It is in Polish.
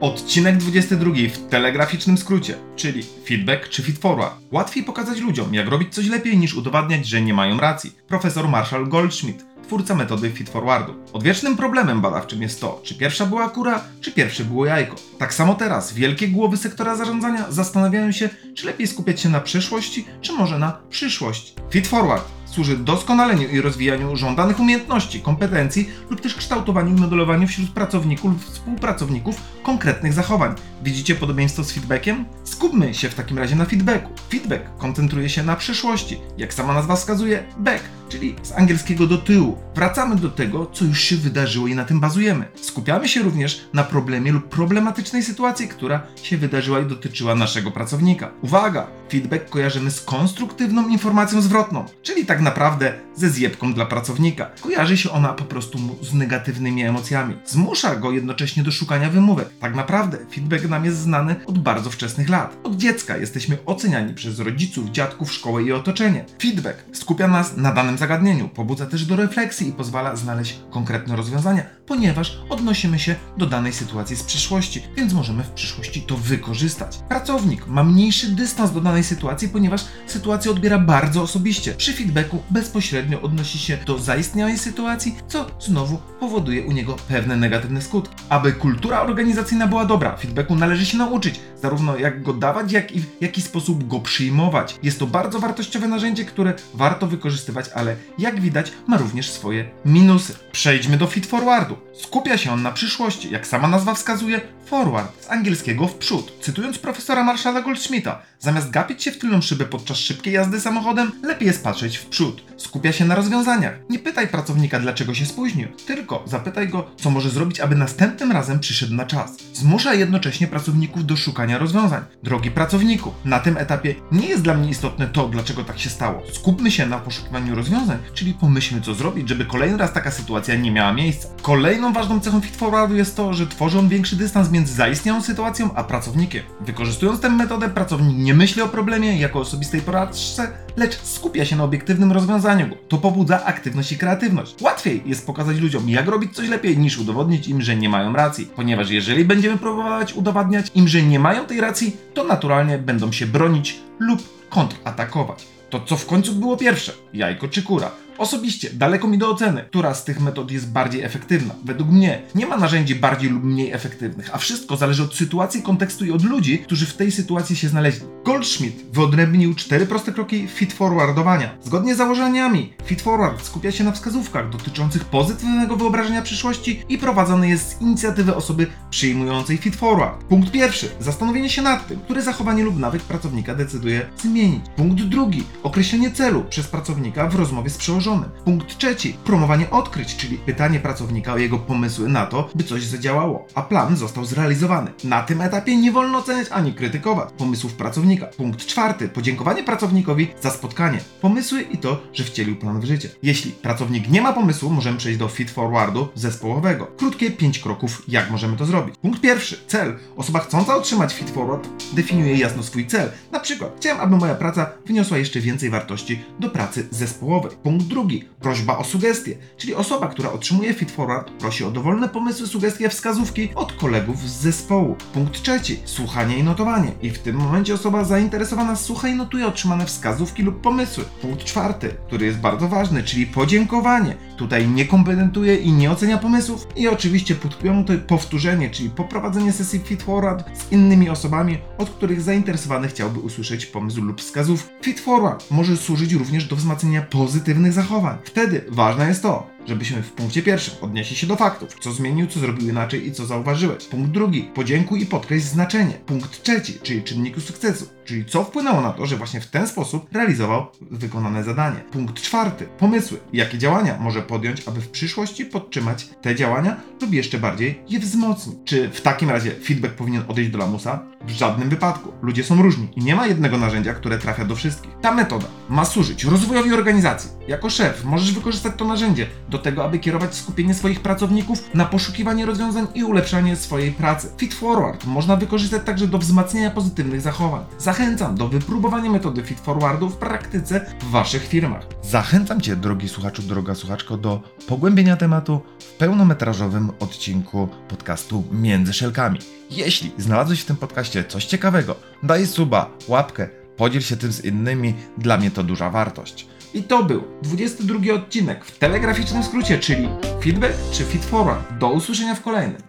Odcinek 22 w telegraficznym skrócie, czyli feedback czy feedforward. Łatwiej pokazać ludziom, jak robić coś lepiej, niż udowadniać, że nie mają racji. Profesor Marshall Goldschmidt, twórca metody feedforwardu. Odwiecznym problemem badawczym jest to, czy pierwsza była kura, czy pierwsze było jajko. Tak samo teraz wielkie głowy sektora zarządzania zastanawiają się, czy lepiej skupiać się na przeszłości, czy może na przyszłości. Feedforward służy doskonaleniu i rozwijaniu żądanych umiejętności, kompetencji lub też kształtowaniu i modelowaniu wśród pracowników lub współpracowników konkretnych zachowań. Widzicie podobieństwo z feedbackiem? Skupmy się w takim razie na feedbacku. Feedback koncentruje się na przyszłości. Jak sama nazwa wskazuje, back, czyli z angielskiego do tyłu. Wracamy do tego, co już się wydarzyło i na tym bazujemy. Skupiamy się również na problemie lub problematycznej sytuacji, która się wydarzyła i dotyczyła naszego pracownika. Uwaga! Feedback kojarzymy z konstruktywną informacją zwrotną, czyli tak naprawdę ze zjebką dla pracownika. Kojarzy się ona po prostu z negatywnymi emocjami. Zmusza go jednocześnie do szukania wymówek. Tak naprawdę feedback nam jest znany od bardzo wczesnych lat. Od dziecka jesteśmy oceniani przez rodziców, dziadków, szkołę i otoczenie. Feedback skupia nas na danym zagadnieniu, pobudza też do refleksji i pozwala znaleźć konkretne rozwiązania, ponieważ odnosimy się do danej sytuacji z przeszłości, więc możemy w przyszłości to wykorzystać. Pracownik ma mniejszy dystans do danej sytuacji, ponieważ sytuację odbiera bardzo osobiście. Przy feedbacku bezpośrednio odnosi się do zaistniałej sytuacji, co znowu powoduje u niego pewne negatywne skutki. Aby kultura organizacyjna była dobra, feedbacku należy się nauczyć, zarówno jak go dawać, jak i w jaki sposób go przyjmować. Jest to bardzo wartościowe narzędzie, które warto wykorzystywać, ale jak widać ma również swoje minusy. Przejdźmy do feed forwardu. Skupia się on na przyszłości, jak sama nazwa wskazuje, forward, z angielskiego w przód. Cytując profesora Marshalla Goldschmidta, zamiast gapić się w tylną szybę podczas szybkiej jazdy samochodem, lepiej jest patrzeć w przód. Skupia się na rozwiązaniach. Nie pytaj pracownika, dlaczego się spóźnił, tylko zapytaj go, co może zrobić, aby następnym razem przyszedł na czas. Zmusza jednocześnie pracowników do szukania rozwiązań. Drogi pracowniku, na tym etapie nie jest dla mnie istotne to, dlaczego tak się stało. Skupmy się na poszukiwaniu rozwiązań, czyli pomyślmy, co zrobić, żeby kolejny raz taka sytuacja nie miała miejsca. Kolejną ważną cechą feedforwardu jest to, że tworzy on większy dystans między zaistniałą sytuacją a pracownikiem. Wykorzystując tę metodę, pracownik nie myśli o problemie jako osobistej porażce, lecz skupia się na obiektywnym rozwiązaniu go. To pobudza aktywność i kreatywność. Łatwiej jest pokazać ludziom, jak robić coś lepiej, niż udowodnić im, że nie mają racji. Ponieważ jeżeli będziemy próbować udowadniać im, że nie mają tej racji, to naturalnie będą się bronić lub kontratakować. To co w końcu było pierwsze? Jajko czy kura? Osobiście daleko mi do oceny, która z tych metod jest bardziej efektywna. Według mnie nie ma narzędzi bardziej lub mniej efektywnych, a wszystko zależy od sytuacji, kontekstu i od ludzi, którzy w tej sytuacji się znaleźli. Goldschmidt wyodrębnił cztery proste kroki feed forwardowania. Zgodnie z założeniami, feed forward skupia się na wskazówkach dotyczących pozytywnego wyobrażenia przyszłości i prowadzony jest z inicjatywy osoby przyjmującej feed forward. Punkt pierwszy. Zastanowienie się nad tym, które zachowanie lub nawyk pracownika decyduje zmienić. Punkt drugi. Określenie celu przez pracownika w rozmowie z przełożonym. Punkt trzeci. Promowanie odkryć, czyli pytanie pracownika o jego pomysły na to, by coś zadziałało, a plan został zrealizowany. Na tym etapie nie wolno oceniać ani krytykować pomysłów pracownika. Punkt czwarty. Podziękowanie pracownikowi za spotkanie, pomysły i to, że wcielił plan w życie. Jeśli pracownik nie ma pomysłu, możemy przejść do feed forwardu zespołowego. Krótkie pięć kroków, jak możemy to zrobić. Punkt pierwszy. Cel. Osoba chcąca otrzymać feed forward definiuje jasno swój cel. Na przykład, chciałem, aby moja praca wyniosła jeszcze więcej wartości do pracy zespołowej. Punkt drugi. Prośba o sugestie, czyli osoba, która otrzymuje feed forward, prosi o dowolne pomysły, sugestie, wskazówki od kolegów z zespołu. Punkt trzeci. Słuchanie i notowanie. I w tym momencie osoba zainteresowana słucha i notuje otrzymane wskazówki lub pomysły. Punkt czwarty, który jest bardzo ważny, czyli podziękowanie. Tutaj nie komplementuje i nie ocenia pomysłów. I oczywiście punkt piąty, powtórzenie, czyli poprowadzenie sesji feed forward z innymi osobami, od których zainteresowany chciałby usłyszeć pomysł lub wskazówkę. Feed forward może służyć również do wzmacniania pozytywnych zachowań. Wtedy ważne jest to, żebyśmy w punkcie pierwszym odnieśli się do faktów, co zmienił, co zrobił inaczej i co zauważyłeś. Punkt drugi, podziękuj i podkreśl znaczenie. Punkt trzeci, czyli czynniki sukcesu, czyli co wpłynęło na to, że właśnie w ten sposób realizował wykonane zadanie. Punkt czwarty, pomysły, jakie działania może podjąć, aby w przyszłości podtrzymać te działania lub jeszcze bardziej je wzmocnić. Czy w takim razie feedback powinien odejść do lamusa? W żadnym wypadku. Ludzie są różni i nie ma jednego narzędzia, które trafia do wszystkich. Ta metoda ma służyć rozwojowi organizacji. Jako szef możesz wykorzystać to narzędzie do tego, aby kierować skupienie swoich pracowników na poszukiwanie rozwiązań i ulepszanie swojej pracy. Feed Forward można wykorzystać także do wzmacniania pozytywnych zachowań. Zachęcam do wypróbowania metody Feed Forwardu w praktyce w Waszych firmach. Zachęcam Cię, drogi słuchaczu, droga słuchaczko, do pogłębienia tematu w pełnometrażowym odcinku podcastu Między Szelkami. Jeśli znalazłeś w tym podcaście coś ciekawego, daj suba, łapkę, podziel się tym z innymi, dla mnie to duża wartość. I to był 22 odcinek w telegraficznym skrócie, czyli feedback czy feed. Do usłyszenia w kolejnym.